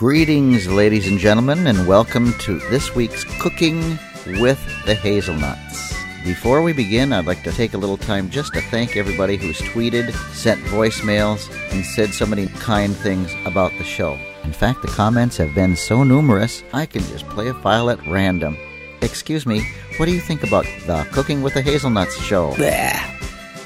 Greetings, ladies and gentlemen, and welcome to this week's Cooking with the Hazelnuts. Before we begin, I'd like to take a little time just to thank everybody who's tweeted, sent voicemails, and said so many kind things about the show. In fact, the comments have been so numerous, I can just play a file at random. Excuse me, what do you think about the Cooking with the Hazelnuts show?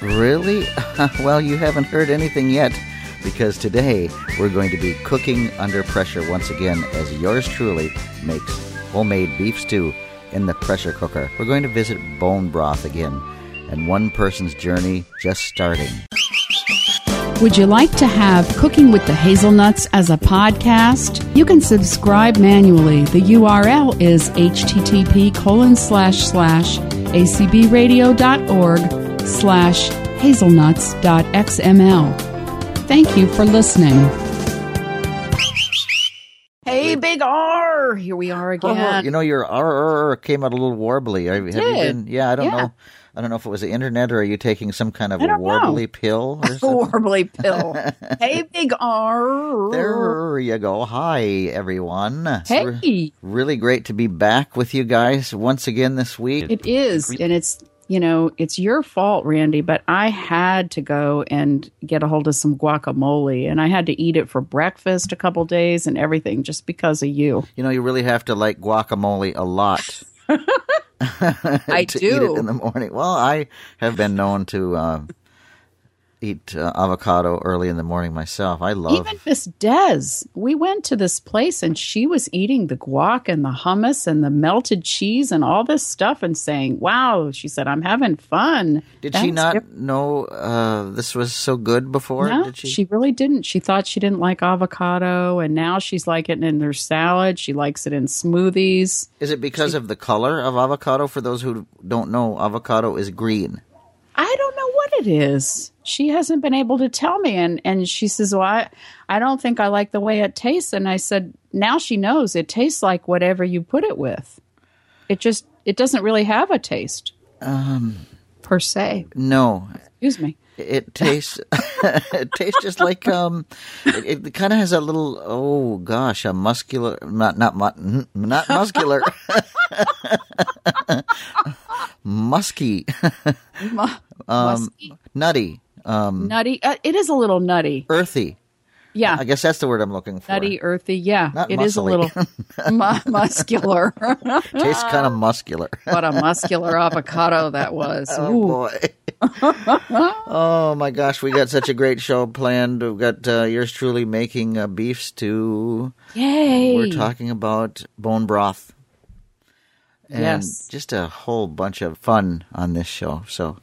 Really? well, you haven't heard anything yet because today we're going to be cooking under pressure once again as yours truly makes homemade beef stew in the pressure cooker. We're going to visit bone broth again and one person's journey just starting. Would you like to have Cooking with the Hazelnuts as a podcast? You can subscribe manually. The URL is http colon slash slash acbradio.org slash hazelnuts.xml. Thank you for listening. Hey, Big R! Here we are oh, again. You know, your R came out a little warbly. Have, have you did. been? Yeah, I don't Yeah. know. I don't know if it was the internet or are you taking some kind of I don't know. warbly pill or? Warbly pill. hey, Big R! There you go. Hi, everyone. It's re- Hey! really great to be back with you guys once again this week. It is, and it's you know it's your fault, Randy. But I had to go and get a hold of some guacamole, and I had to eat it for breakfast a couple days and everything just because of you. You know, you really have to like guacamole a lot. I to do. eat it in the morning. Well, I have been known to uh, eat uh, avocado early in the morning myself. I love. Even Miss Des, we went to this place and she was eating the guac and the hummus and the melted cheese and all this stuff and saying, "Wow," she said, "I'm having fun." Did she not different. know uh, this was so good before? No, Did she? she? really didn't. She thought she didn't like avocado, and now she's like it in her salad. She likes it in smoothies. Is it because of the color of avocado? For those who don't know, avocado is green. I don't know what it is. She hasn't been able to tell me, and and she says, "Well, I, I don't think I like the way it tastes." And I said, "Now she knows it tastes like whatever you put it with. It just it doesn't really have a taste, um, per se. No, Excuse me. it tastes. it tastes just like um. It, it kind of has a little. Oh gosh, a muscular. Not not mu- not muscular. Musky, Mu- musky, nutty, um, nutty. Uh, it is a little nutty. earthy. Yeah, I guess that's the word I'm looking for. nutty, earthy. Yeah, Not it is a little mu- muscular. Tastes kind of muscular. what a muscular avocado that was. Oh boy. oh my gosh, we got such a great show planned. We've got uh, yours truly making a beef stew. Yay! We're talking about bone broth. And Yes. just a whole bunch of fun on this show. So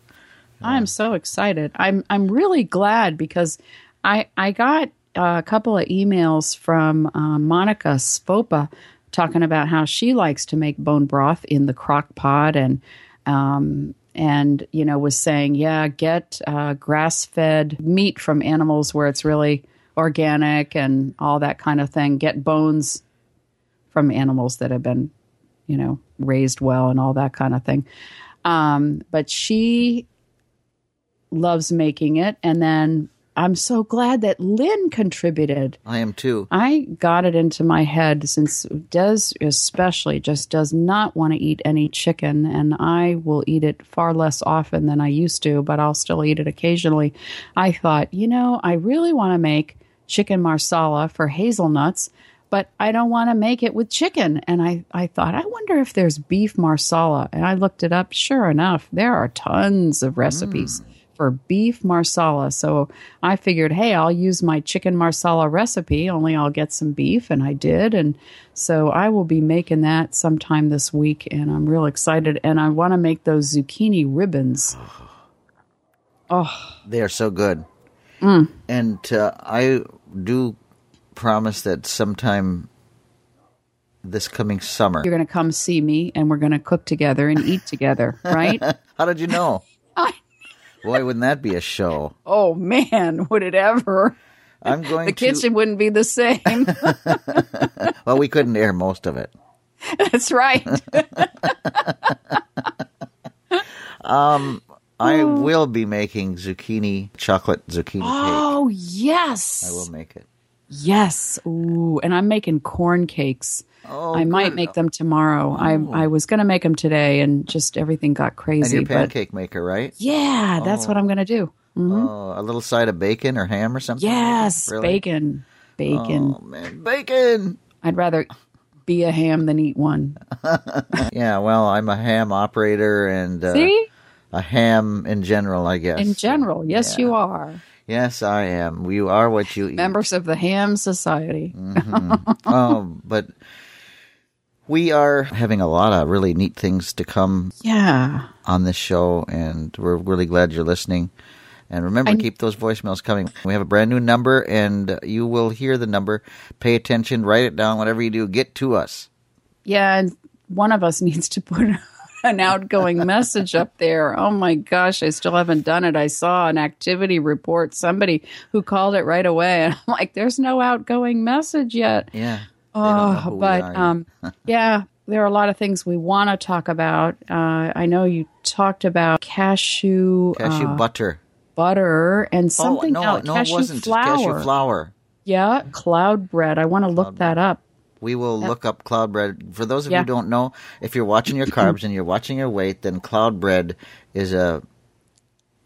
I'm so excited. I'm I'm really glad because I I got a couple of emails from uh, Monica Spopa talking about how she likes to make bone broth in the crock pot and um and you know was saying yeah get uh, grass fed meat from animals where it's really organic and all that kind of thing get bones from animals that have been you know raised well and all that kind of thing um, but she loves making it. And then I'm so glad that Lynn contributed. I am too. I got it into my head since Des especially just does not want to eat any chicken, and I will eat it far less often than I used to, but I'll still eat it occasionally. I thought, you know, I really want to make chicken marsala for hazelnuts, but I don't want to make it with chicken. And I, I thought, I wonder if there's beef marsala. And I looked it up. Sure enough, there are tons of recipes mm. For beef marsala. So I figured, hey, I'll use my chicken marsala recipe, only I'll get some beef. And I did. And so I will be making that sometime this week. And I'm real excited. And I want to make those zucchini ribbons. Oh, They are so good. Mm. And uh, I do promise that sometime this coming summer. you're going to come see me and we're going to cook together and eat together, right? How did you know? I- Boy, wouldn't that be a show? oh, man, would it ever? I'm going to The to. kitchen wouldn't be the same. Well, we couldn't air most of it. That's right. Um, I oh. will be making zucchini chocolate zucchini cake. Oh, yes. I will make it. Yes. Ooh, and I'm making corn cakes. Oh, I might good. make them tomorrow. I I was going to make them today, and just everything got And crazy. your but pancake maker, right? yeah, that's what I'm going to do. Mhm. Oh, a little side of bacon or ham or something? Yes, Really? bacon, bacon. Oh man, bacon. I'd rather be a ham than eat one. yeah, well, I'm a ham operator and uh, See, a ham in general, I guess. in general, yes, Yeah. you are Yes, I am. You are what you eat. members of the Ham Society. Mm-hmm. oh, but we are having a lot of really neat things to come Yeah, on this show, and we're really glad you're listening. And remember, I- keep those voicemails coming. We have a brand new number, and you will hear the number. Pay attention, write it down. Whatever you do, get to us. yeah, and one of us needs to put an outgoing message up there. Oh my gosh, I still haven't done it. I saw an activity report, somebody who called it right away, and I'm like, "There's no outgoing message yet." Yeah. They don't know Oh, but um, yeah, there are a lot of things we want to talk about. Uh, I know you talked about cashew, cashew uh, butter. butter and something oh, no, else. no, cashew it wasn't. flour. Cashew flour. Yeah, cloud bread. I want to look that up. We will look up cloud bread. For those of you who don't know, if you're watching your carbs and you're watching your weight, then cloud bread is a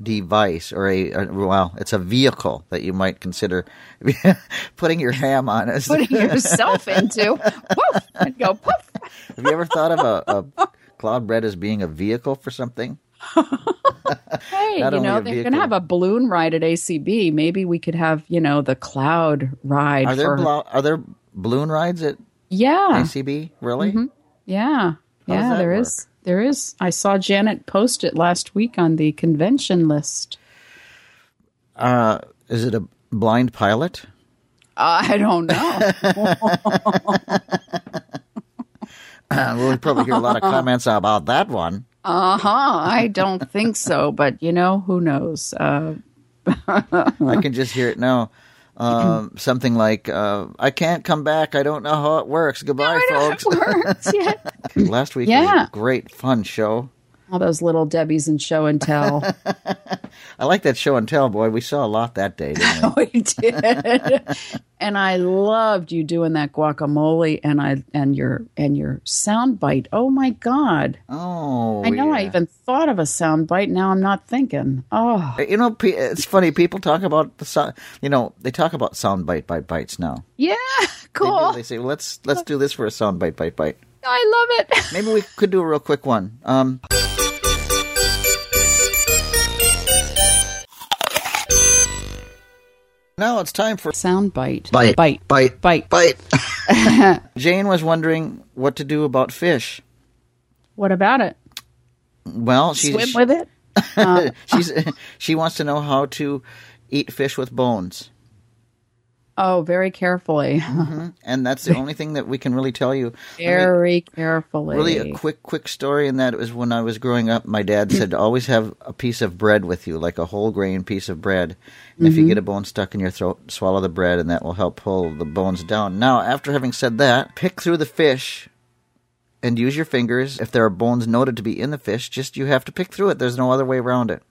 device or a, a well, it's a vehicle that you might consider putting your ham on. As, Putting yourself into woof and go poof. have you ever thought of a, a cloud bread as being a vehicle for something? Hey, you know they're going to have a balloon ride at ACB. Maybe we could have you know the cloud ride. Are there for, blo- are there balloon rides at yeah, ACB? Really? yeah, How yeah. There work? is. There is. I saw Janet post it last week on the convention list. Uh, is it a blind pilot? I don't know. we'll probably hear a lot of comments about that one. Uh huh. I don't think so, but you know, who knows? Uh, I can just hear it now. Um, something like, uh, "I can't come back. I don't know how it works. Goodbye, I know folks." it works. Yeah. Last week was Yeah. a great, fun show. All those little Debbies and show and tell. I like that show and tell, boy. We saw a lot that day, didn't we? we did, and I loved you doing that guacamole and I and your and your sound bite. Oh my god! oh, I know I even thought of a sound bite. Now I'm not thinking. Oh uh, You know, it's funny. People talk about the sound. You know, they talk about sound bite, bite, bites now. yeah, They, do. cool. they say, well, "Let's let's do this for a sound bite, bite, bite." I love it. Maybe we could do a real quick one. Um, now it's time for Sound bite. Bite. Bite. bite, Bite. bite. Jane was wondering what to do about fish. What about it? Well, she's Swim with it. she's she wants to know how to eat fish with bones, Oh, very carefully. Mm-hmm. and that's the only thing that we can really tell you. Very carefully. really a quick quick story and that was when i was growing up my dad said always have a piece of bread with you like a whole grain piece of bread and if you mm-hmm. get a bone stuck in your throat swallow the bread and that will help pull the bones down now after having said that pick through the fish and use your fingers if there are bones noted to be in the fish just you have to pick through it there's no other way around it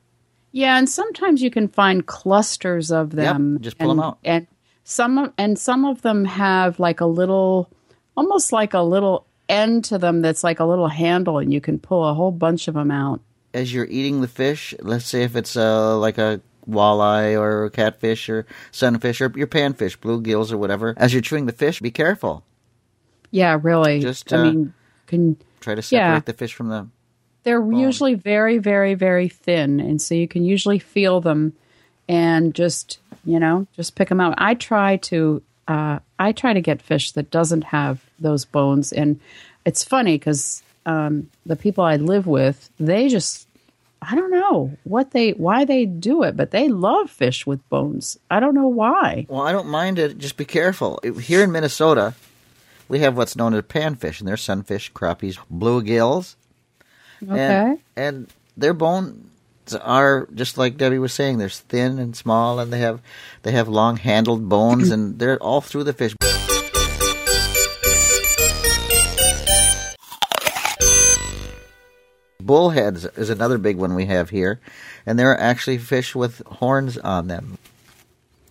Yeah, and sometimes you can find clusters of them. just pull them out. And some of, and some of them have like a little, almost like a little end to them that's like a little handle, and you can pull a whole bunch of them out. as you're eating the fish let's say if it's uh, like a walleye or catfish or sunfish or your panfish bluegills or whatever as you're chewing the fish be careful Yeah, really. Just, I uh, mean, can try to separate Yeah. the fish from the they're usually very, very, very thin, and so you can usually feel them, and just you know, just pick them out. I try to, uh, I try to get fish that doesn't have those bones, and it's funny because um, the people I live with, they just, I don't know what they, why they do it, but they love fish with bones. I don't know why. Well, I don't mind it. Just be careful. Here in Minnesota, we have what's known as panfish, and they're sunfish, crappies, bluegills, Okay. and and their bones are just like Debbie was saying. They're thin and small, and they have they have long handled bones, and they're all through the fish. Bullheads is another big one we have here, and there are actually fish with horns on them.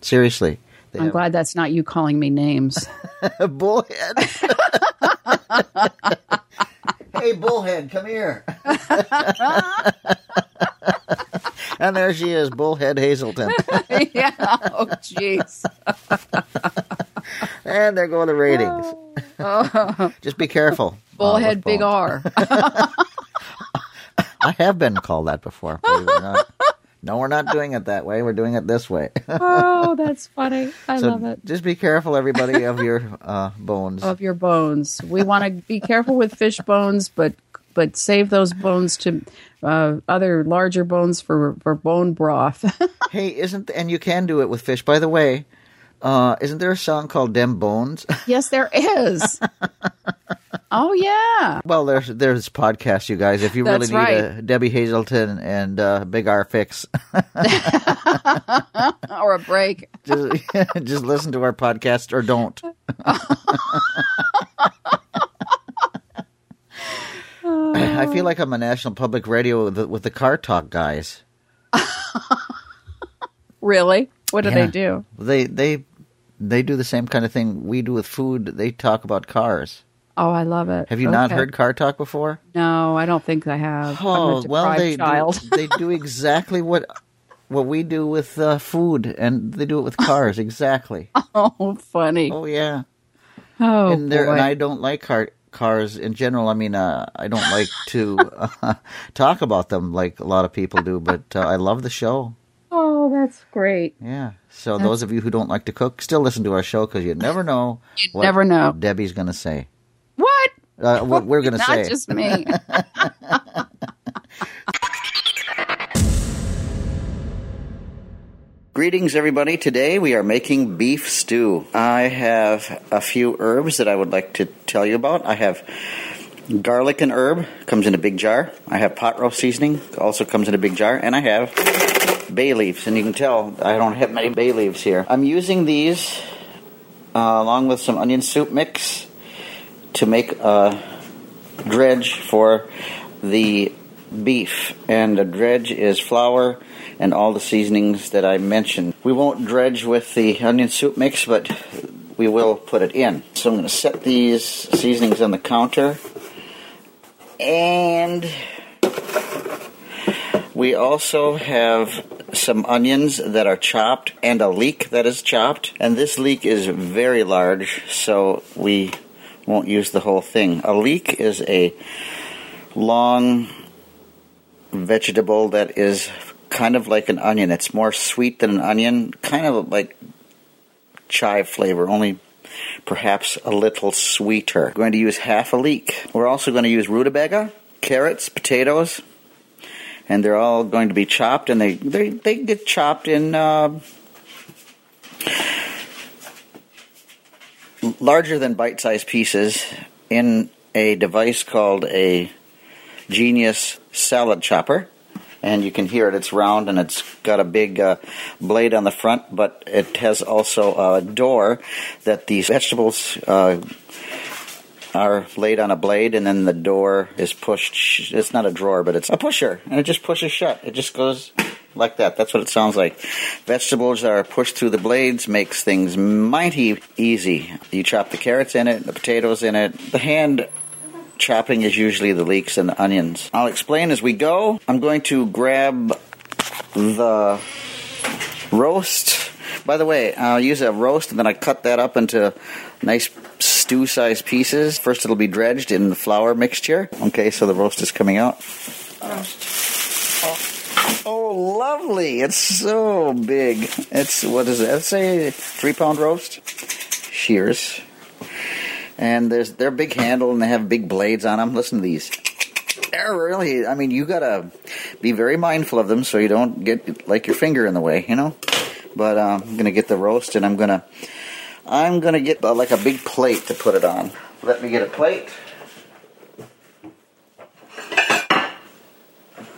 Seriously, I'm have glad that's not you calling me names. bullhead. hey, bullhead, come here. and there she is, bullhead Hazelton. yeah. Oh, jeez. and there go the ratings. Just be careful. uh, Bullhead, with big. R. I have been called that before. believe it or not. No, we're not doing it that way. We're doing it this way. oh, that's funny. I so love it. just be careful, everybody, of your uh, bones. Of your bones. We want to be careful with fish bones, but but save those bones to uh, other larger bones for for bone broth. Hey, isn't and you can do it with fish. By the way, uh, isn't there a song called "Dem Bones"? yes, there is. oh yeah. well, there's there's podcasts, you guys. If you really That's need right. a Debbie Hazelton and uh, Big R fix, Or a break. just just listen to our podcast or don't. I feel like I'm a national public radio with the, with the car talk guys. Really? What do Yeah. they do? They they they do the same kind of thing we do with food. They talk about cars. Oh, I love it. Have you not heard car talk before? No, I don't think I have. Oh well, they child. do, they do exactly what what we do with uh, food, and they do it with cars exactly. oh, funny. Oh yeah, Oh, and and I don't like car cars in general. I mean, uh, I don't like to uh, talk about them like a lot of people do, but uh, I love the show. oh, that's great. Yeah. So those of you who don't like to cook, still listen to our show because you never know. You what never know. Debbie's going to say. What? Uh, what we're going to Not say. just me. Greetings, everybody. Today we are making beef stew. I have a few herbs that I would like to tell you about. I have garlic and herb, comes in a big jar. I have pot roast seasoning, also comes in a big jar. And I have bay leaves, and you can tell I don't have many bay leaves here. I'm using these uh, along with some onion soup mix to make a dredge for the beef. And the dredge is flour and all the seasonings that I mentioned. We won't dredge with the onion soup mix, but we will put it in. So I'm going to set these seasonings on the counter. And we also have some onions that are chopped and a leek that is chopped. And this leek is very large, so we won't use the whole thing. A leek is a long vegetable that is kind of like an onion. It's more sweet than an onion, kind of like chive flavor, only perhaps a little sweeter. We're going to use half a leek. We're also going to use rutabaga, carrots, potatoes, and they're all going to be chopped, and they they, they get chopped in. Uh, larger than bite-sized pieces in a device called a Genius salad chopper. And you can hear it. It's round and it's got a big uh, blade on the front, but it has also a door that these vegetables uh, are laid on a blade, and then the door is pushed. It's not a drawer, but it's a pusher, and it just pushes shut. It just goes like that. That's what it sounds like. Vegetables are pushed through the blades makes things mighty easy. You chop the carrots in it, the potatoes in it. The hand chopping is usually the leeks and the onions. I'll explain as we go. I'm going to grab the roast. By the way, I'll use a roast and then I cut that up into nice stew sized pieces. First, it'll be dredged in the flour mixture. Okay, so the roast is coming out. Oh, oh lovely! It's so big. It's what is it? Let's say three pound roast. Shears. And there's they're big handle and they have big blades on them. Listen to these. They're really. I mean, you gotta be very mindful of them so you don't get like your finger in the way. You know. But uh, I'm gonna get the roast and I'm gonna I'm gonna get uh, like a big plate to put it on. Let me get a plate.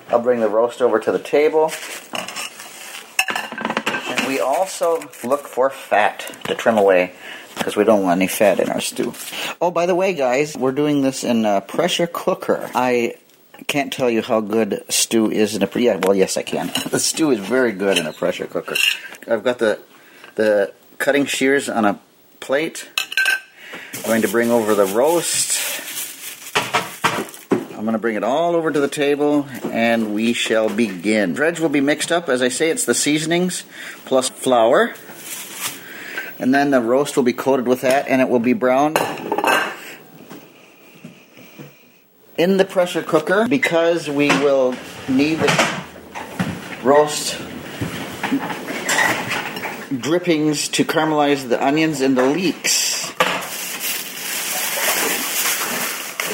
I'll bring the roast over to the table. And we also look for fat to trim away because we don't want any fat in our stew. Oh, by the way, guys, we're doing this in a pressure cooker. I can't tell you how good stew is in a yeah. Well, yes, I can. the stew is very good in a pressure cooker. I've got the the cutting shears on a plate. I'm going to bring over the roast. I'm going to bring it all over to the table and we shall begin. Dredge will be mixed up. As I say, it's the seasonings plus flour. And then the roast will be coated with that and it will be browned in the pressure cooker because we will need the roast drippings to caramelize the onions and the leeks.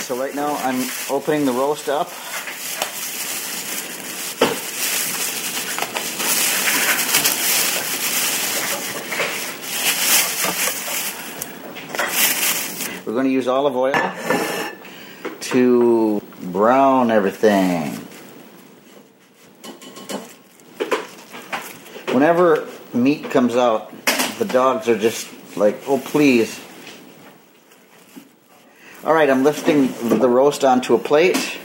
So right now I'm opening the roast up. We're going to use olive oil to brown everything. Whenever meat comes out, the dogs are just like, oh, please. All right, I'm lifting the roast onto a plate.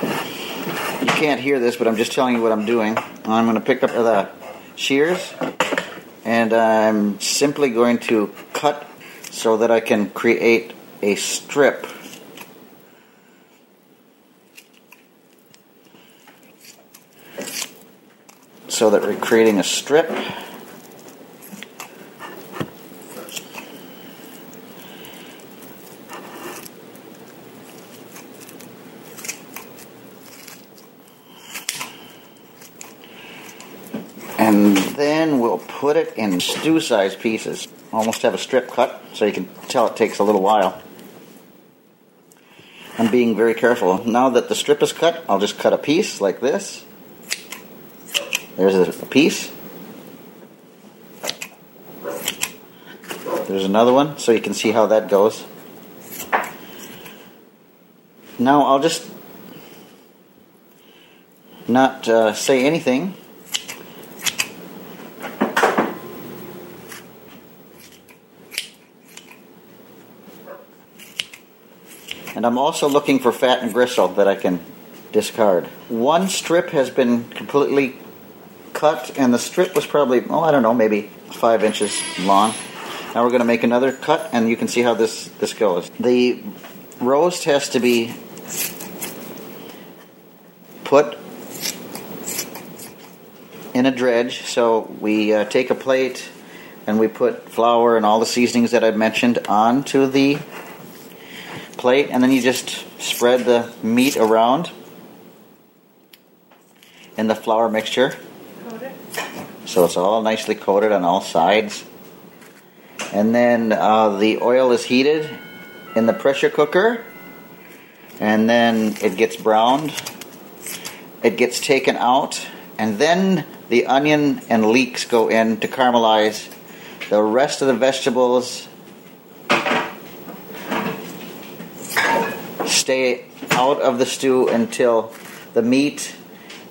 You can't hear this, but I'm just telling you what I'm doing. I'm going to pick up the shears and I'm simply going to so that I can create a strip. So that we're creating a strip. And then we'll put in stew sized pieces. Almost have a strip cut, so you can tell it takes a little while. I'm being very careful. Now that the strip is cut, I'll just cut a piece like this. There's a piece. There's another one, so you can see how that goes. Now I'll just not uh, say anything. And I'm also looking for fat and gristle that I can discard. One strip has been completely cut, and the strip was probably, oh, I don't know, maybe five inches long. Now we're going to make another cut, and you can see how this, this goes. The roast has to be put in a dredge. So we uh, take a plate and we put flour and all the seasonings that I've mentioned onto the plate, and then you just spread the meat around in the flour mixture. So it's all nicely coated on all sides. And then uh, the oil is heated in the pressure cooker, and then it gets browned. It gets taken out, and then the onion and leeks go in to caramelize. The rest of the vegetables stay out of the stew until the meat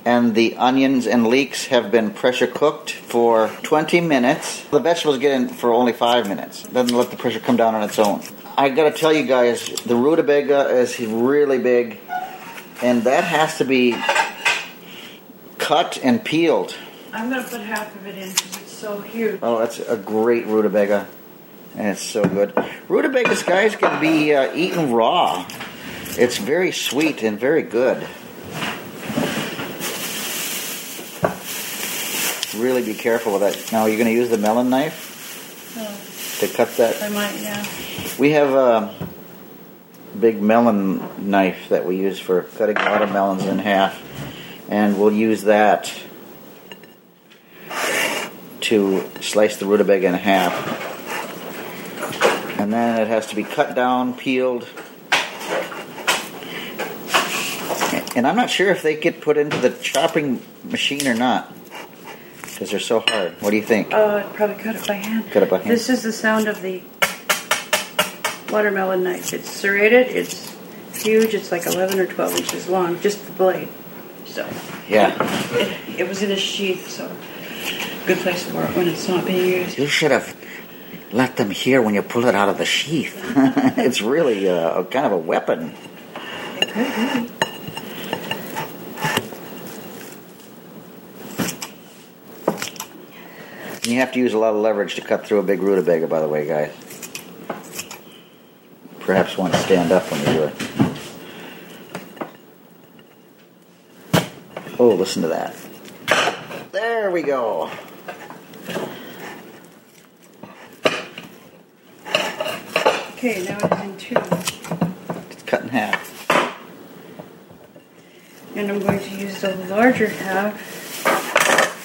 and the onions and leeks have been pressure cooked for 20 minutes. The vegetables get in for only 5 minutes. Then let the pressure come down on its own. I gotta tell you guys, the rutabaga is really big, and that has to be cut and peeled. I'm to put half of it in because it's so huge. Oh, that's a great rutabaga, and it's so good. Rutabagas, guys, can be uh, eaten raw. It's very sweet and very good. Really be careful with that. Now, are you're going to use the melon knife Oh, to cut that. I might, yeah. We have a big melon knife that we use for cutting watermelons in half, and we'll use that to slice the rutabaga in half. And then it has to be cut down, peeled. And I'm not sure if they get put into the chopping machine or not, because they're so hard. What do you think? Oh, I'd probably cut it by hand. Cut it by hand. This is the sound of the watermelon knife. It's serrated. It's huge. It's like 11 or 12 inches long, just the blade. So Yeah. it, it was in a sheath, so good place for it when it's not being used. You should have let them hear when you pull it out of the sheath. it's really uh, a kind of a weapon. It could be. And you have to use a lot of leverage to cut through a big rutabaga, by the way, guys. Perhaps want to stand up when you do it. Oh, listen to that. There we go. Okay, now it's in two. It's cut in half. And I'm going to use the larger half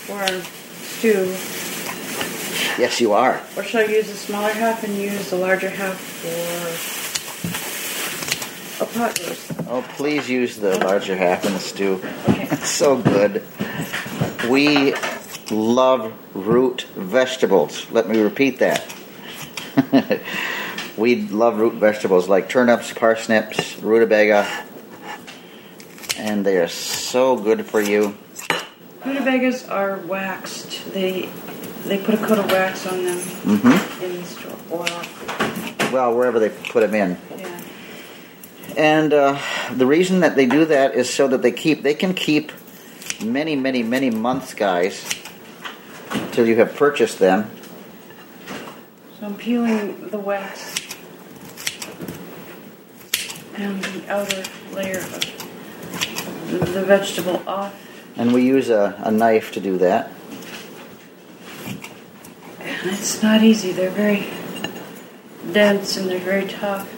for our stew. Yes, you are. Or shall I use the smaller half and use the larger half for a pot roast? Oh, please use the larger half in the stew. Okay. It's so good. We love root vegetables. Let me repeat that. we love root vegetables like turnips, parsnips, rutabaga, and they are so good for you. Rutabagas are waxed. They they put a coat of wax on them mm-hmm. in the store oil. Well, wherever they put them in. Yeah. And uh, the reason that they do that is so that they keep they can keep many, many, many months, guys, until you have purchased them. So I'm peeling the wax and the outer layer of the vegetable off. And we use a, a knife to do that. And it's not easy. They're very dense and they're very tough.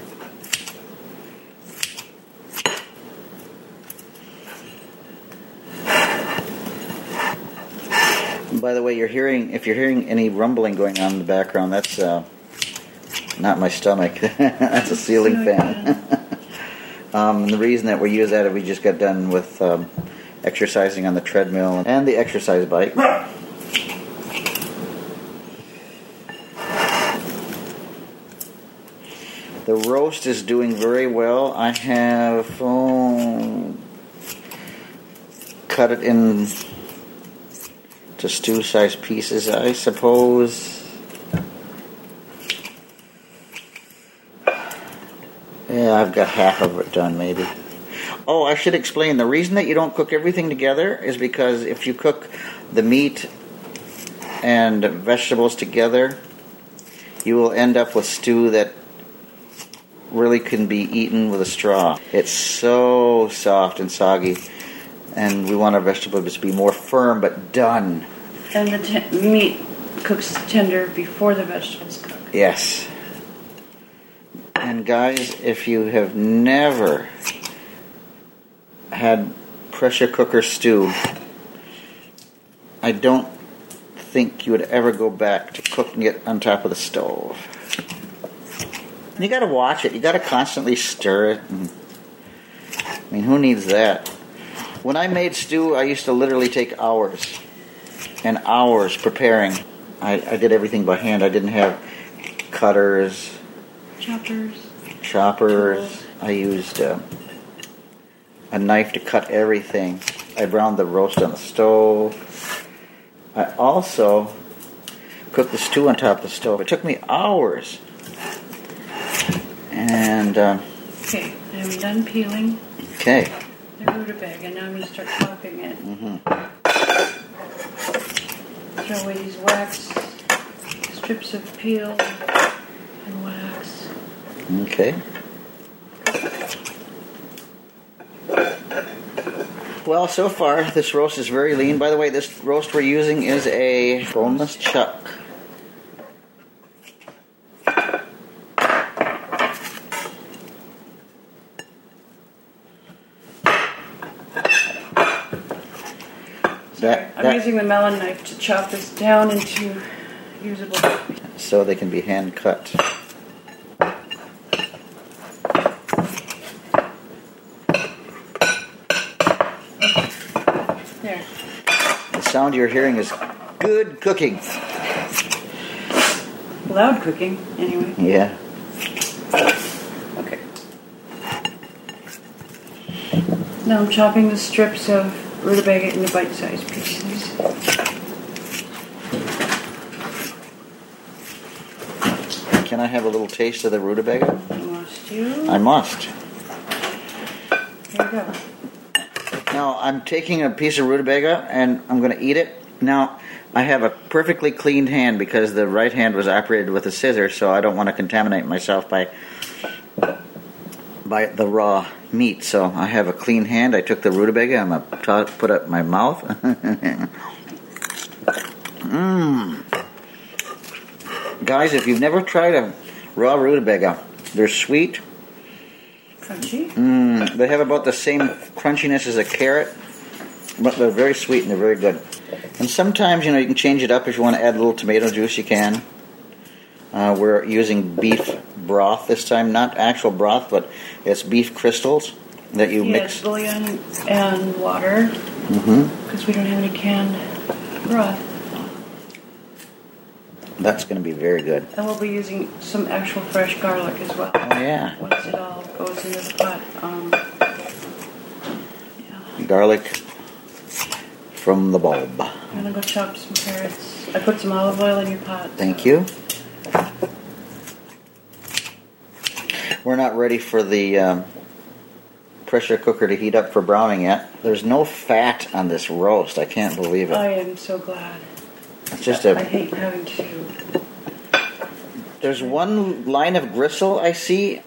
By the way, you're hearing if you're hearing any rumbling going on in the background, that's uh, not my stomach. that's a ceiling fan. um, the reason that we use that is we just got done with um, exercising on the treadmill and the exercise bike. roast is doing very well. I have oh, cut it in to stew sized pieces, I suppose. Yeah, I've got half of it done, maybe. Oh, I should explain. The reason that you don't cook everything together is because if you cook the meat and vegetables together, you will end up with stew that really can be eaten with a straw. It's so soft and soggy, and we want our vegetables to be more firm but done. And the te- meat cooks tender before the vegetables cook. Yes. And guys, if you have never had pressure cooker stew, I don't think you would ever go back to cooking it on top of the stove. You got to watch it. You got to constantly stir it. And, I mean, who needs that? When I made stew, I used to literally take hours and hours preparing. I, I did everything by hand. I didn't have cutters, Choppers. choppers. I used uh, a knife to cut everything. I browned the roast on the stove. I also cooked the stew on top of the stove. It took me hours. And, uh, Okay, I'm done peeling okay. the rutabaga. Now I'm going to start chopping it. Mm-hmm. Throw away these wax strips of peel and wax. Okay. Well, so far this roast is very lean. By the way, this roast we're using is a boneless chuck. That, I'm that- using the melon knife to chop this down into usable. so they can be hand cut. There. The sound you're hearing is good cooking. Loud cooking, anyway. Yeah. Okay. Now I'm chopping the strips of rutabaga into bite-sized pieces. Can I have a little taste of the rutabaga? Must you? I must. Here we go. Now I'm taking a piece of rutabaga and I'm going to eat it, Now, I have a perfectly cleaned hand because the right hand was operated with a scissor, so I don't want to contaminate myself by by the raw meat. So I have a clean hand. I took the rutabaga. I'm gonna put it in my mouth. Mmm, guys, if you've never tried a raw rutabaga, they're sweet. Crunchy. Mm, they have about the same crunchiness as a carrot, but they're very sweet and they're very good. And sometimes, you know, you can change it up if you want to add a little tomato juice. You can. Uh, we're using beef broth this time, not actual broth, but it's beef crystals that you Yeah, mix. bouillon and water Mm-hmm. because we don't have any canned broth. That's going to be very good. And we'll be using some actual fresh garlic as well. Oh yeah, Once it all goes into the pot. Um, yeah. garlic from the bulb. I'm gonna go chop some carrots. I put some olive oil in your pot. Thank you. We're not ready for the um, pressure cooker to heat up for browning yet. There's no fat on this roast. I can't believe it. I am so glad. It's just I a. hate having to. There's one line of gristle I see.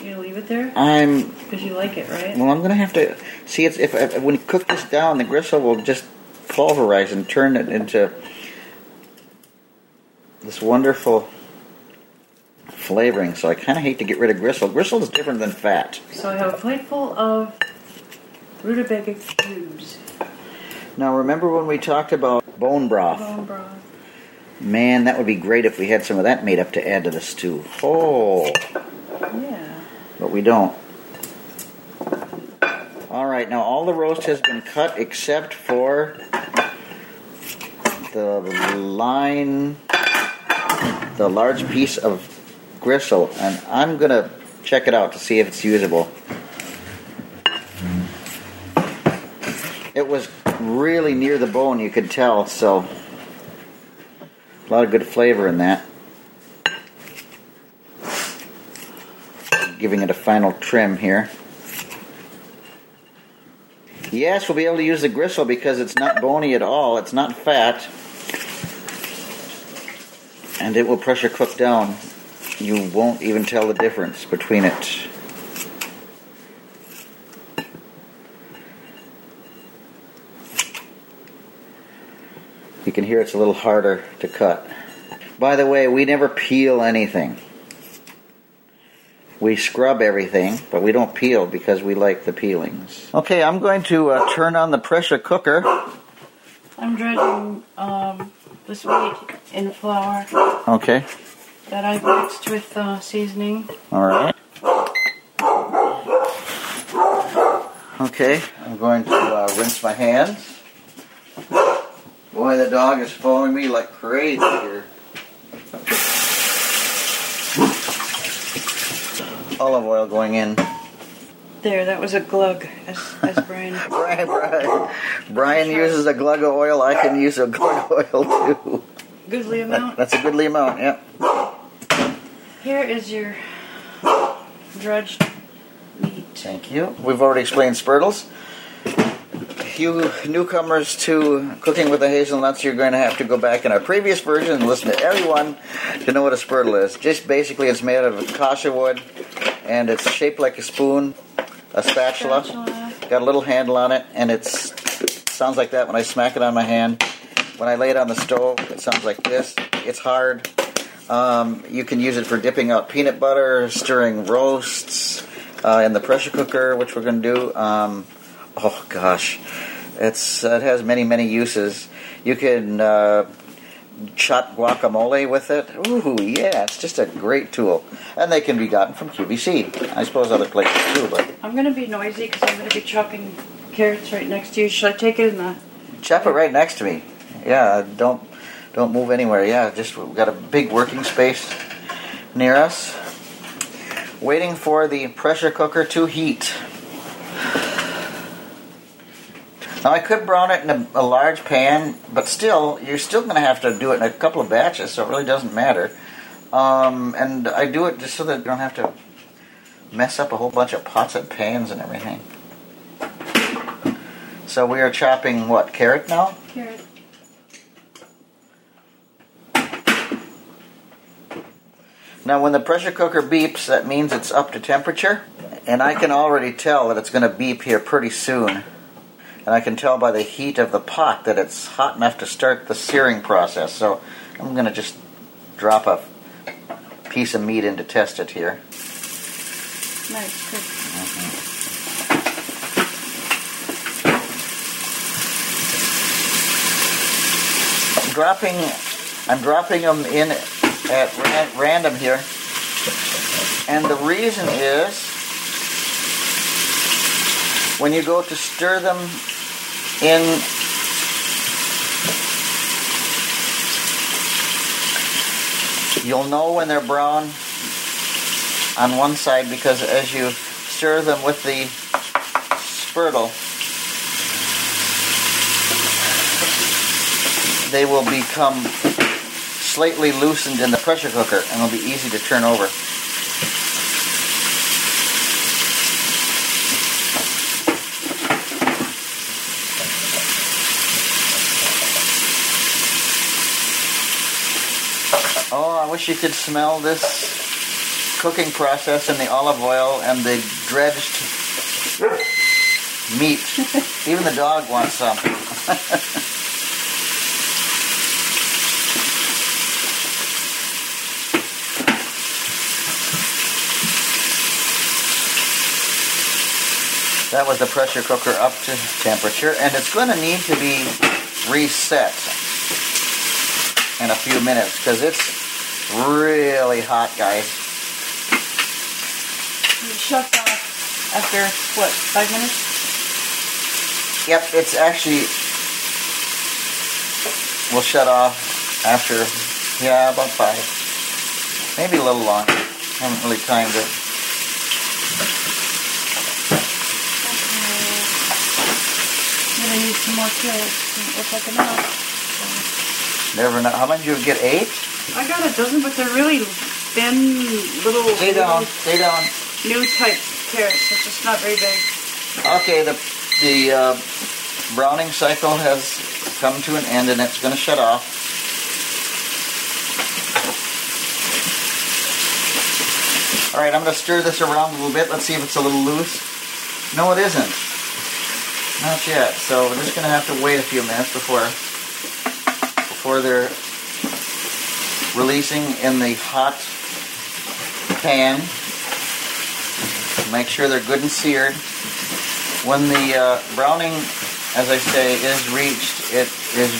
You gonna leave it there I'm because you like it, right? well. I'm gonna have to see it's if, if when you cook this down, the gristle will just pulverize and turn it into this wonderful flavoring. So I kind of hate to get rid of gristle. Gristle is different than fat. So I have a plate full of rutabaga cubes, Now remember when we talked about bone broth? bone broth. Man, that would be great if we had some of that made up to add to the stew. Oh, Yeah. but we don't. All right, now all the roast has been cut except for the line, the large piece of gristle, and I'm gonna check it out to see if it's usable. It was really near the bone, you could tell, so a lot of good flavor in that. Giving it a final trim here. Yes, we'll be able to use the gristle because it's not bony at all. It's not fat. And it will pressure cook down. You won't even tell the difference between it. You can hear it's a little harder to cut. By the way, we never peel anything. We scrub everything, but we don't peel because we like the peelings. Okay, I'm going to uh, turn on the pressure cooker. I'm dredging um, this wheat in flour Okay, that I've mixed with uh, seasoning. all right. Okay, I'm going to uh, rinse my hands. Boy, the dog is following me like crazy here. Olive oil going in. There, that was a glug, as, as Brian. Brian, Brian, Brian uses a glug of oil. I can use a glug of oil too. Goodly amount. That's a goodly amount. Yep. Here is your dredged meat. Thank you. We've already explained spurtles. You newcomers to Cooking with the Hazelnuts, you're going to have to go back in our previous version and listen to everyone to know what a spurtle is. Just basically, it's made out of acacia wood, and it's shaped like a spoon, a spatula. Spatula. Got a little handle on it, and it's sounds like that when I smack it on my hand. When I lay it on the stove, it sounds like this. It's hard. Um, you can use it for dipping out peanut butter, stirring roasts uh, in the pressure cooker, which we're going to do. Um, oh gosh, it's it has many many uses. You can uh, chop guacamole with it. Ooh, yeah, it's just a great tool, and they can be gotten from QVC. I suppose other places too, but I'm going to be noisy because I'm going to be chopping carrots right next to you. Should I take it in the. chop it right next to me. Yeah, don't don't move anywhere. Yeah, just we've got a big working space near us, waiting for the pressure cooker to heat. Now I could brown it in a, a large pan, but still, you're still going to have to do it in a couple of batches, so it really doesn't matter. Um, and I do it just so that you don't have to mess up a whole bunch of pots and pans and everything. So we are chopping what, carrot now? Carrot. Now, when the pressure cooker beeps, that means it's up to temperature. And I can already tell that it's going to beep here pretty soon. And I can tell by the heat of the pot that it's hot enough to start the searing process. So I'm going to just drop a piece of meat in to test it here. Nice. Good. I'm dropping, I'm dropping them in at ran- random here. And the reason is when you go to stir them in you'll know when they're brown on one side because as you stir them with the spurtle they will become slightly loosened in the pressure cooker and will be easy to turn over. Oh, I wish you could smell this cooking process and the olive oil and the dredged meat. Even the dog wants some. That was the pressure cooker up to temperature, and it's going to need to be reset in a few minutes because it's really hot, guys. It shuts off after what? Five minutes? Yep, it's actually will shut off after yeah about five, maybe a little longer. I haven't really timed it. I'm gonna need some more carrots. If I can enough. Never know. How many did you get? Eight. I got a dozen, but they're really thin little Stay down. Stay down. new type carrots. They're just not very big. Okay, the the uh, browning cycle has come to an end, and it's going to shut off. All right, I'm going to stir this around a little bit. Let's see if it's a little loose. No, it isn't. Not yet. So we're just going to have to wait a few minutes before before they're releasing in the hot pan. Make sure they're good and seared. When the uh, browning, as I say, is reached, it is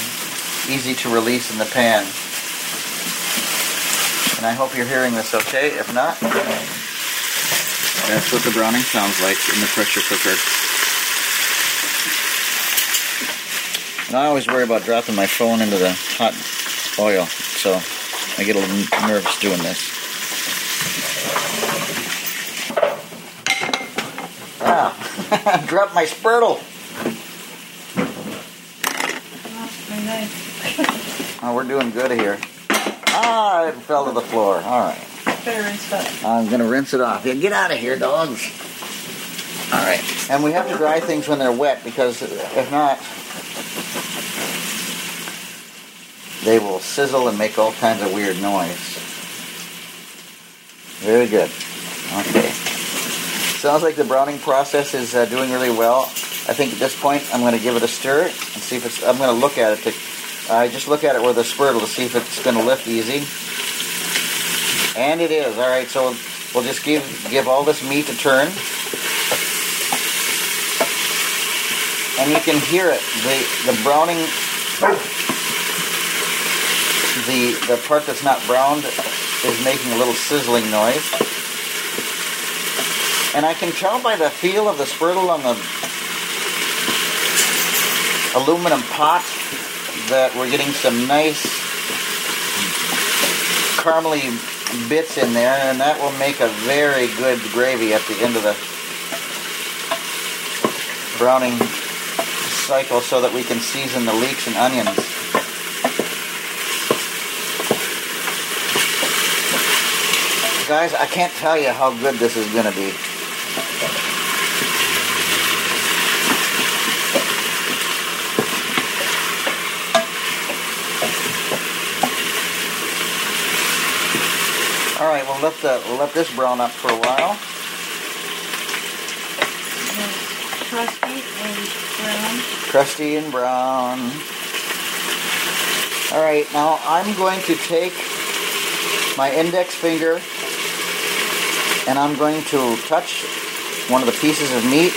easy to release in the pan. And I hope you're hearing this okay. If not, that's what the browning sounds like in the pressure cooker. And I always worry about dropping my phone into the hot oil, so I get a little nervous doing this. Ah, dropped my spurtle. Oh. Oh, we're doing good here. Ah, it fell to the floor. All right. Better rinse that. I'm going to rinse it off. Yeah, get out of here, dogs. All right. And we have to dry things when they're wet because if not, they will sizzle and make all kinds of weird noise. Very good. Okay. Sounds like the browning process is uh, doing really well. I think at this point I'm going to give it a stir and see if it's. I'm going to look at it. To, I just look at it with a spurtle to see if it's going to lift easy. And it is. All right. So we'll just give give all this meat a turn. And you can hear it. The the browning the the part that's not browned is making a little sizzling noise. And I can tell by the feel of the spurtle on the aluminum pot that we're getting some nice caramely bits in there, and that will make a very good gravy at the end of the browning cycle so that we can season the leeks and onions. guys, I can't tell you how good this is going to be. All right, we'll let the we'll let this brown up for a while. Crusty and brown. Crusty and brown. All right, now I'm going to take my index finger and I'm going to touch one of the pieces of meat.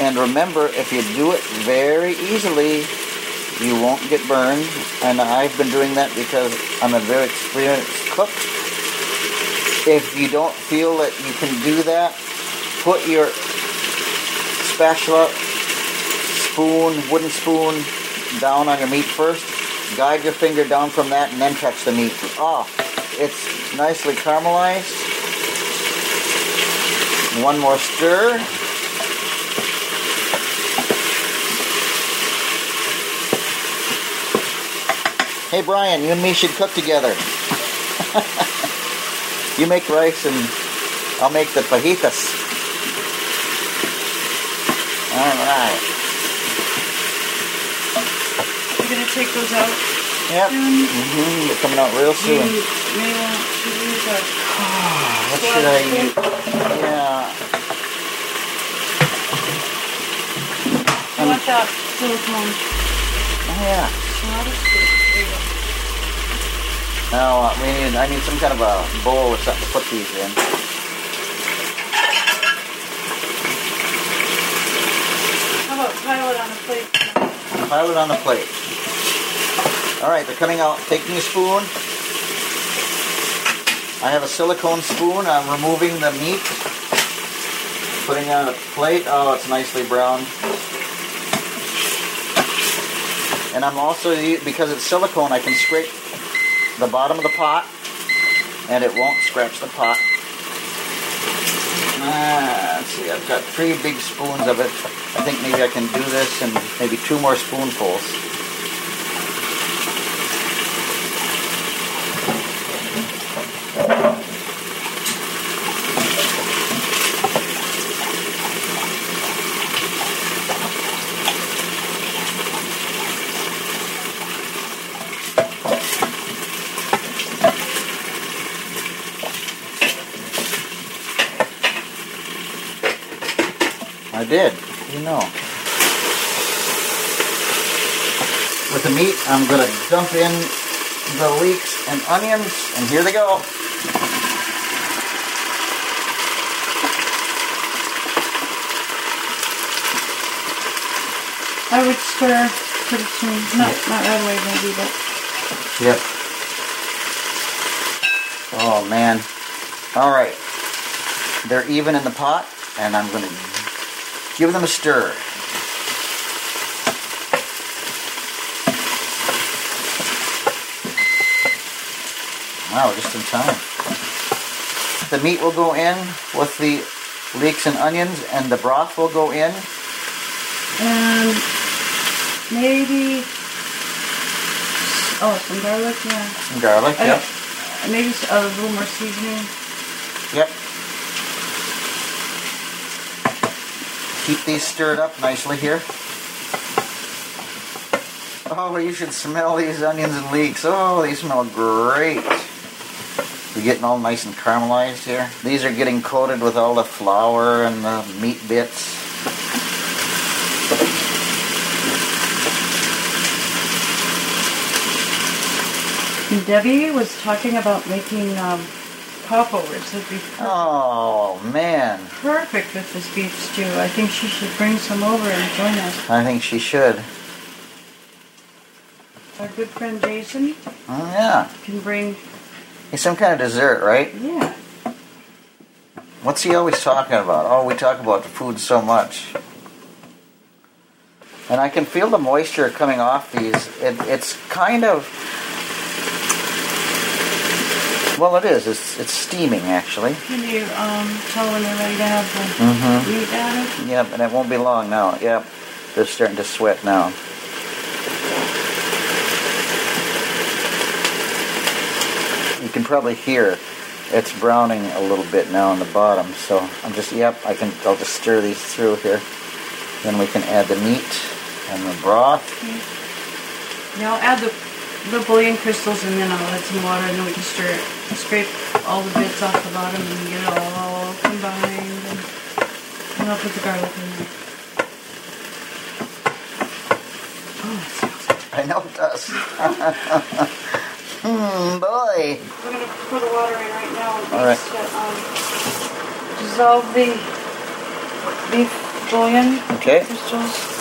And remember, if you do it very easily, you won't get burned. And I've been doing that because I'm a very experienced cook. If you don't feel that you can do that, put your spatula, spoon, wooden spoon down on your meat first. Guide your finger down from that and then touch the meat. Oh, it's nicely caramelized. One more stir. Hey Brian, you and me should cook together. you make rice and I'll make the fajitas. Alright. You're gonna take those out Yep. soon. hmm They're coming out real soon. may want to use a What should I use? Yeah. I want that silicone. Oh, yeah. Not a stick. There you go. Now uh, we need. I need some kind of a bowl or something to put these in. How about pile it on the plate? Pile it on the plate. All right, they're coming out. Taking a spoon. I have a silicone spoon. I'm removing the meat. Putting it on a plate. Oh, it's nicely browned. And I'm also because it's silicone, I can scrape the bottom of the pot, and it won't scratch the pot. Ah, let's see. I've got three big spoons of it. I think maybe I can do this and maybe two more spoonfuls. Did. You know. With the meat, I'm going to dump in the leeks and onions, and here they go. I would stir pretty soon. Not not right away maybe, but Yep. Oh man. All right. They're even in the pot, and I'm going to give them a stir. Wow, just in time. The meat will go in with the leeks and onions, and the broth will go in. and maybe oh some garlic, yeah. Some garlic, yep. Maybe a little more seasoning. Yep. Keep these stirred up nicely here. Oh, you should smell these onions and leeks. Oh, they smell great. They're getting all nice and caramelized here. These are getting coated with all the flour and the meat bits. Debbie was talking about making um, popovers. It'd be per- Oh, man. perfect with this beef stew. I think she should bring some over and join us. I think she should. Our good friend Jason Oh, yeah. can bring, It's some kind of dessert, right? yeah. What's he always talking about? Oh, we talk about the food so much. And I can feel the moisture coming off these. It, it's kind of. Well, it is. It's, it's steaming, actually. Can you um, tell when they're ready to have the Mm-hmm. meat added? Yep, and it won't be long now. Yep, they're starting to sweat now. You can probably hear it's browning a little bit now on the bottom. So I'm just, yep, I can, I'll just stir these through here. Then we can add the meat and the broth. Now add the the bouillon crystals and then I'll add some water and then we can stir it. Scrape all the bits off the bottom and get it all combined. And, I'll put the garlic in there. Oh, smells good. I know it does. Hmm, boy. We're gonna pour the water in right now and All right. to um, dissolve the beef bouillon Okay. crystals.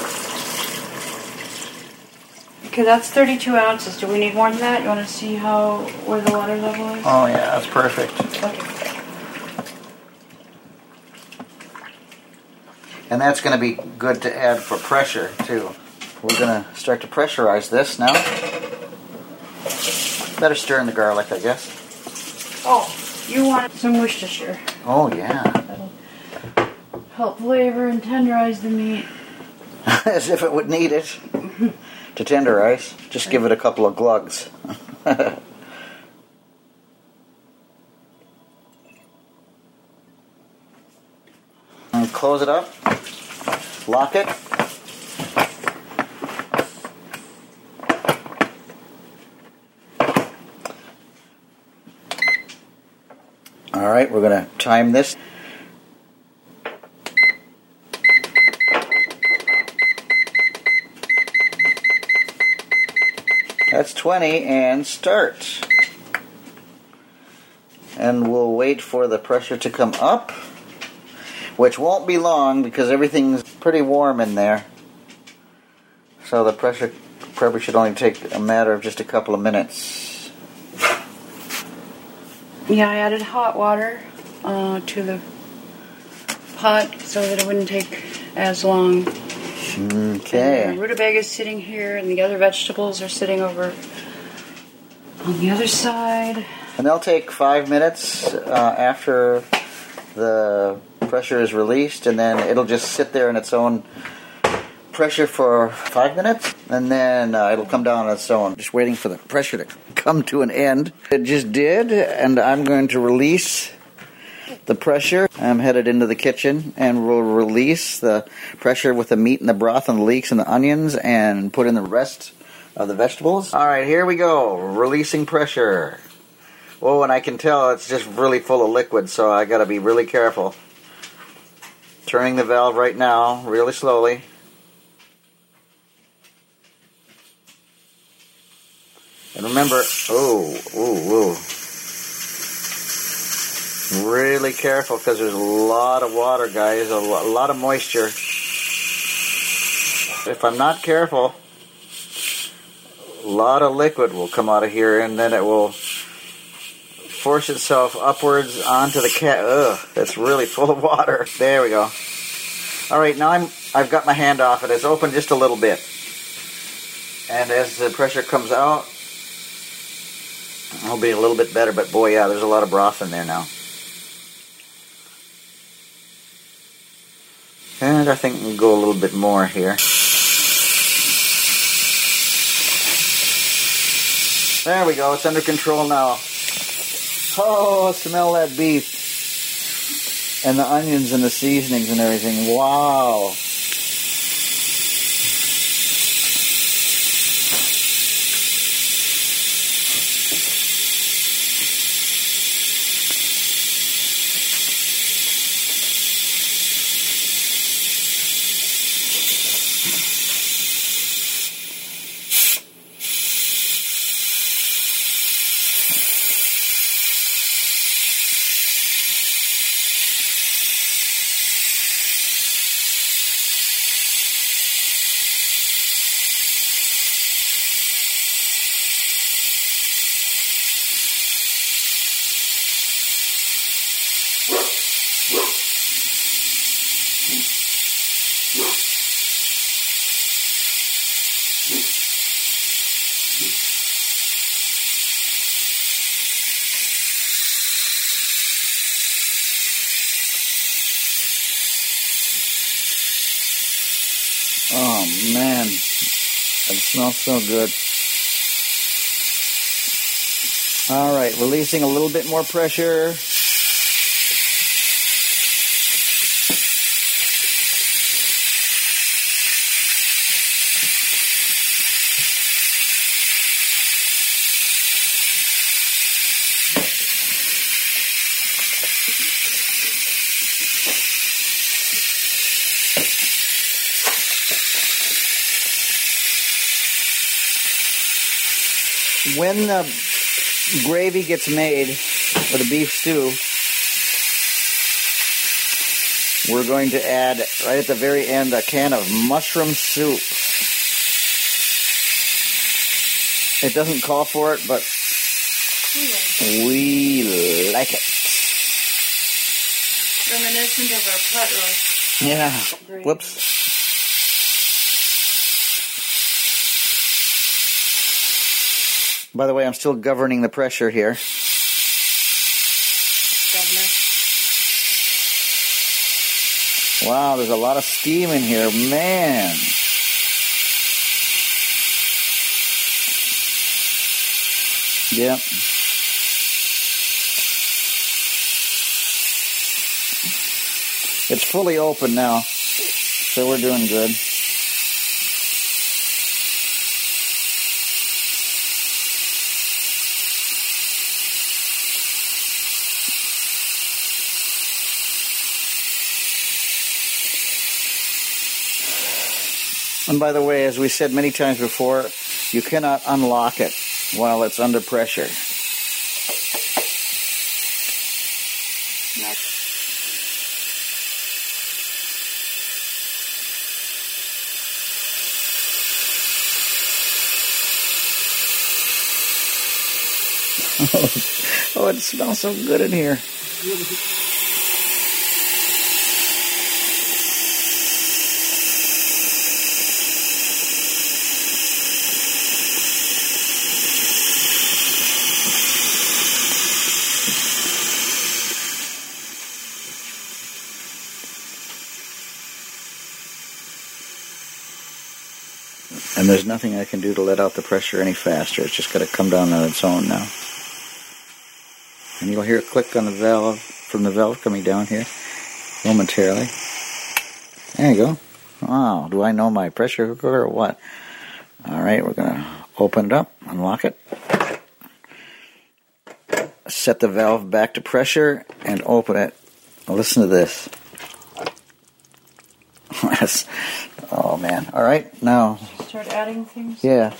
Okay, that's 32 ounces. Do we need more than that? You want to see how where the water level is? Oh, yeah, that's perfect. Okay. And that's going to be good to add for pressure, too. We're going to start to pressurize this now. Better stir in the garlic, I guess. Oh, you want some Worcestershire. Oh, yeah. That'll help flavor and tenderize the meat. As if it would need it to tenderize. Just give it a couple of glugs. and close it up. Lock it. All right, we're going to time this. That's 20 and start. And we'll wait for the pressure to come up, which won't be long because everything's pretty warm in there. So the pressure probably should only take a matter of just a couple of minutes. Yeah, I added hot water uh, to the pot so that it wouldn't take as long. Okay. And the rutabaga is sitting here, and the other vegetables are sitting over on the other side. And they'll take five minutes uh, after the pressure is released, and then it'll just sit there in its own pressure for five minutes, and then uh, it'll come down on its own. Just waiting for the pressure to come to an end. It just did, and I'm going to release the pressure. I'm headed into the kitchen, and we'll release the pressure with the meat and the broth and the leeks and the onions, and put in the rest of the vegetables. All right, here we go. Releasing pressure. Whoa, and I can tell it's just really full of liquid, so I gotta be really careful. Turning the valve right now, really slowly. And remember, oh, oh, oh. Really careful because there's a lot of water, guys, a lot of moisture. If I'm not careful, lot of liquid will come out of here and then it will force itself upwards onto the cat. Ugh, that's really full of water. There we go. All right, now I'm I've got my hand off it. It's open just a little bit, and as the pressure comes out, it'll be a little bit better. But boy, yeah, there's a lot of broth in there now. And I think we'll go a little bit more here. There we go. It's under control now. Oh, smell that beef. And the onions and the seasonings and everything. Wow. Oh man, that smells so good. All right, releasing a little bit more pressure. when the gravy gets made for the beef stew, we're going to add right at the very end a can of mushroom soup. It doesn't call for it, but we like it. Reminiscent of our pot roast. Yeah. Whoops. By the way, I'm still governing the pressure here. Governor. Wow, there's a lot of steam in here. Man. Yep. It's fully open now, so we're doing good. And by the way, as we said many times before, you cannot unlock it while it's under pressure. oh, it smells so good in here. There's nothing I can do to let out the pressure any faster. It's just got to come down on its own now. And you'll hear a click on the valve from the valve coming down here momentarily. There you go. Wow, do I know my pressure cooker or what? All right, we're going to open it up, unlock it, set the valve back to pressure, and open it. Listen to this. Oh man. All right, now, Start adding things. yeah.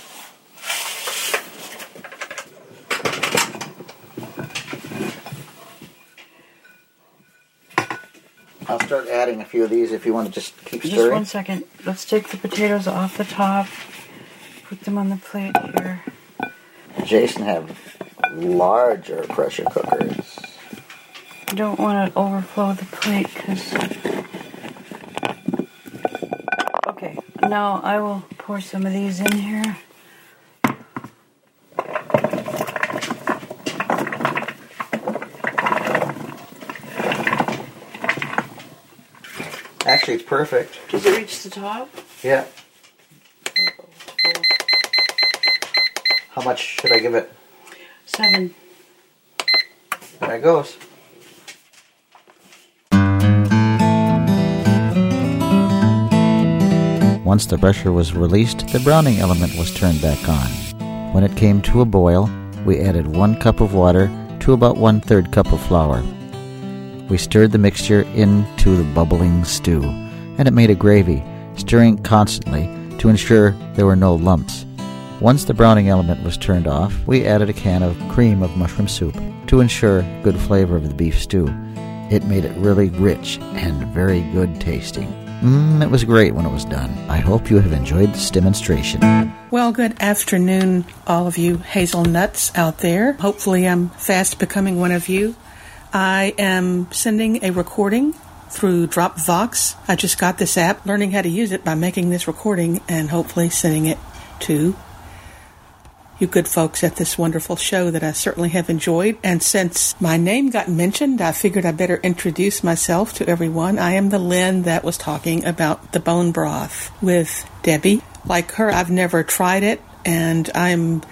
I'll start adding a few of these if you want to just keep Just stirring. one second. Let's take the potatoes off the top. Put them on the plate here. Jason have larger pressure cookers. I don't want to overflow the plate because. Okay, now I will pour some of these in here. Actually, it's perfect. Does it reach the top? Yeah. How much should I give it? Seven. There it goes. Once the pressure was released, the browning element was turned back on. When it came to a boil, we added one cup of water to about one third cup of flour. We stirred the mixture into the bubbling stew, and it made a gravy, stirring constantly to ensure there were no lumps. Once the browning element was turned off, we added a can of cream of mushroom soup to ensure good flavor of the beef stew. It made it really rich and very good tasting. Mmm, it was great when it was done. I hope you have enjoyed this demonstration. Well, good afternoon, all of you hazelnuts out there. Hopefully, I'm fast becoming one of you. I am sending a recording through Dropbox. I just got this app, learning how to use it by making this recording and hopefully sending it to you good folks at this wonderful show that I certainly have enjoyed. And since my name got mentioned, I figured I better introduce myself to everyone. I am the Lynn that was talking about the bone broth with Debbie. Like her, I've never tried it, and I'm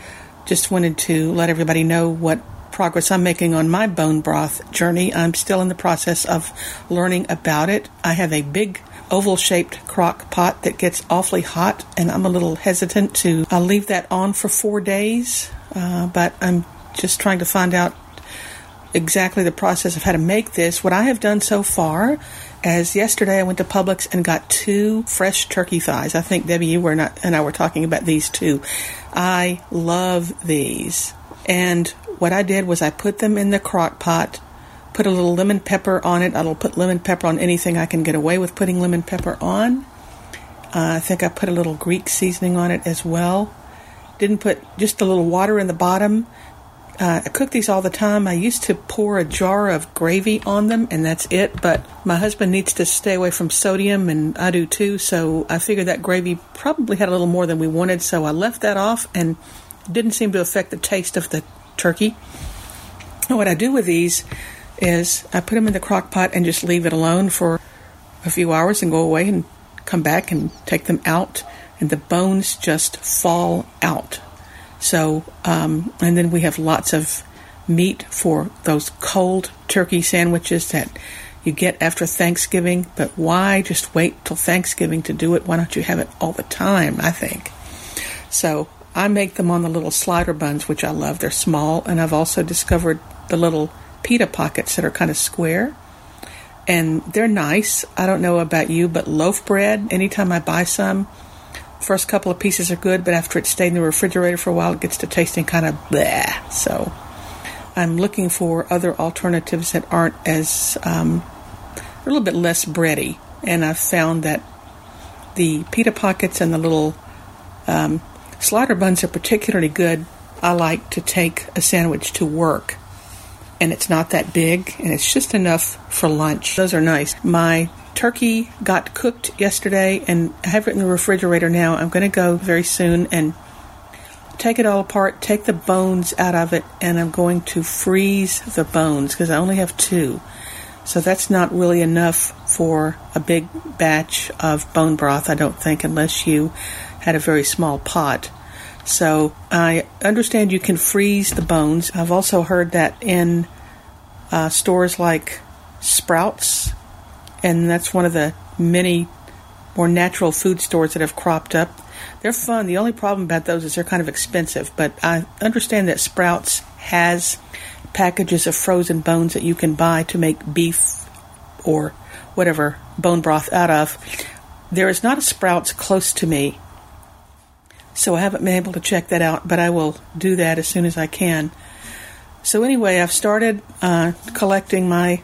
just wanted to let everybody know what progress I'm making on my bone broth journey. I'm still in the process of learning about it. I have a big oval shaped crock pot that gets awfully hot, and I'm a little hesitant to uh, leave that on for four days. Uh, but I'm just trying to find out exactly the process of how to make this, what I have done so far, as yesterday I went to Publix and got two fresh turkey thighs. I think Debbie, you were not, and I were talking about these too. I love these. And what I did was I put them in the crock pot, put a little lemon pepper on it. I'll put lemon pepper on anything I can get away with putting lemon pepper on. Uh, I think I put a little Greek seasoning on it as well. Didn't put just a little water in the bottom. Uh, I cook these all the time. I used to pour a jar of gravy on them, and that's it. But my husband needs to stay away from sodium, and I do too. So I figured that gravy probably had a little more than we wanted. So I left that off, and didn't seem to affect the taste of the turkey. What I do with these is I put them in the crock pot and just leave it alone for a few hours and go away and come back and take them out, and the bones just fall out so, um, and then we have lots of meat for those cold turkey sandwiches that you get after Thanksgiving. But why just wait till Thanksgiving to do it? Why don't you have it all the time? I think. So I make them on the little slider buns, which I love. They're small, and I've also discovered the little pita pockets that are kind of square. And they're nice. I don't know about you, but loaf bread, anytime I buy some, First couple of pieces are good, but after it's stayed in the refrigerator for a while, it gets to tasting kind of bleh. So I'm looking for other alternatives that aren't as um, a little bit less bready. And I've found that the pita pockets and the little um, slider buns are particularly good. I like to take a sandwich to work, and it's not that big, and it's just enough for lunch. Those are nice. My turkey got cooked yesterday and I have it in the refrigerator now. I'm going to go very soon and take it all apart, take the bones out of it, and I'm going to freeze the bones because I only have two. So that's not really enough for a big batch of bone broth, I don't think, unless you had a very small pot. So I understand you can freeze the bones. I've also heard that in uh, stores like Sprouts and that's one of the many more natural food stores that have cropped up. They're fun. The only problem about those is they're kind of expensive, but I understand that Sprouts has packages of frozen bones that you can buy to make beef or whatever bone broth out of. There is not a Sprouts close to me, so I haven't been able to check that out, but I will do that as soon as I can. So, anyway, I've started uh, collecting my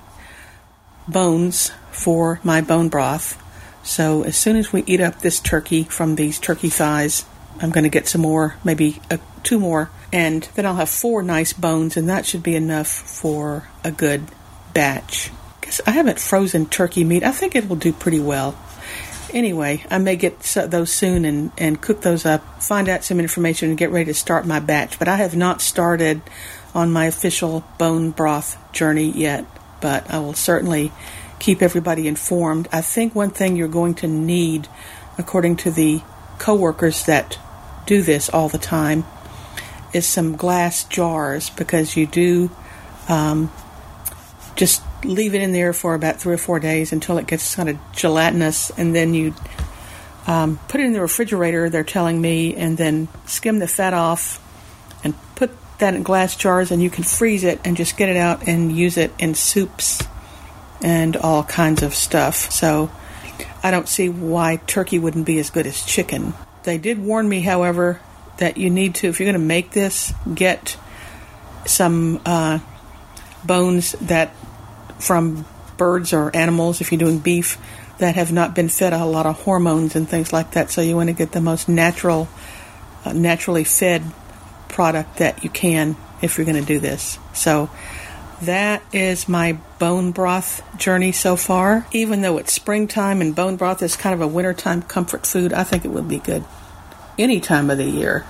bones for my bone broth. So as soon as we eat up this turkey from these turkey thighs, I'm going to get some more, maybe uh, two more, and then I'll have four nice bones, and that should be enough for a good batch. Guess I haven't frozen turkey meat. I think it will do pretty well. Anyway, I may get those soon and, and cook those up, find out some information, and get ready to start my batch. But I have not started on my official bone broth journey yet, but I will certainly keep everybody informed. I think one thing you're going to need, according to the coworkers that do this all the time, is some glass jars because you do um, just leave it in there for about three or four days until it gets kind of gelatinous, and then you um, put it in the refrigerator. They're telling me, and then skim the fat off and put that in glass jars, and you can freeze it and just get it out and use it in soups and all kinds of stuff. So I don't see why turkey wouldn't be as good as chicken. They did warn me, however, that you need to, if you're going to make this, get some uh, bones that from birds or animals, if you're doing beef, that have not been fed a lot of hormones and things like that. So you want to get the most natural, uh, naturally fed product that you can if you're going to do this. So that is my bone broth journey so far. Even though it's springtime and bone broth is kind of a wintertime comfort food, I think it would be good any time of the year.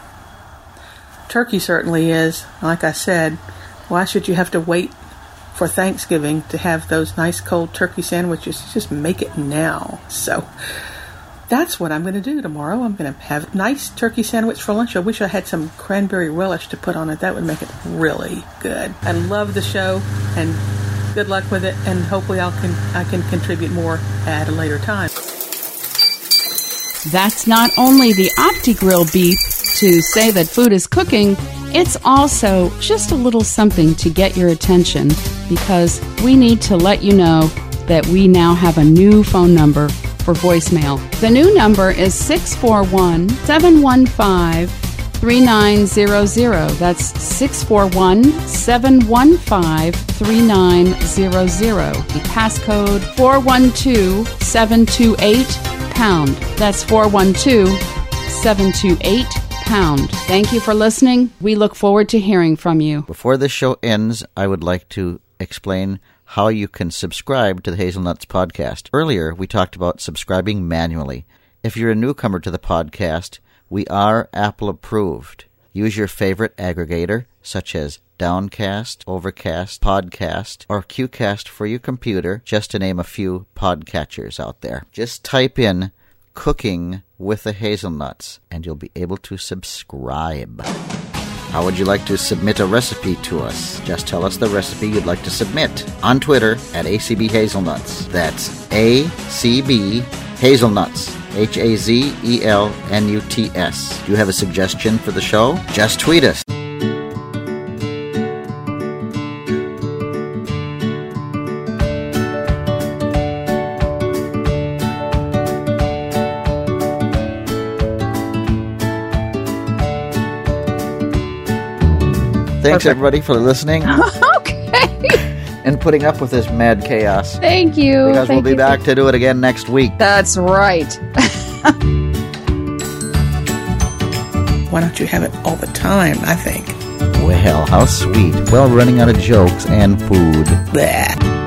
Turkey certainly is. Like I said, why should you have to wait for Thanksgiving to have those nice cold turkey sandwiches? Just make it now. So, that's what I'm going to do tomorrow. I'm going to have a nice turkey sandwich for lunch. I wish I had some cranberry relish to put on it. That would make it really good. I love the show and good luck with it. And hopefully I can I can contribute more at a later time. That's not only the OptiGrill beep to say that food is cooking. It's also just a little something to get your attention because we need to let you know that we now have a new phone number for voicemail. The new number is 641 715 3900. That's 641 715 3900. The passcode 412 728 pound. That's 412 728 pound. Thank you for listening. We look forward to hearing from you. Before this show ends, I would like to explain how you can subscribe to the Hazelnuts podcast. Earlier, we talked about subscribing manually. If you're a newcomer to the podcast, we are Apple approved. Use your favorite aggregator, such as Downcast, Overcast, Podcast, or QCast for your computer, just to name a few podcatchers out there. Just type in Cooking with the Hazelnuts, and you'll be able to subscribe. How would you like to submit a recipe to us? Just tell us the recipe you'd like to submit on Twitter at ACB Hazelnuts. That's ACB Hazelnuts. H A Z E L N U T S. Do you have a suggestion for the show? Just tweet us. Thanks, Perfect. everybody, for listening okay. and putting up with this mad chaos. Thank you. Because we'll be you. back to do it again next week. That's right. Why don't you have it all the time? I think. Well, how sweet. Well, running out of jokes and food. Bleh.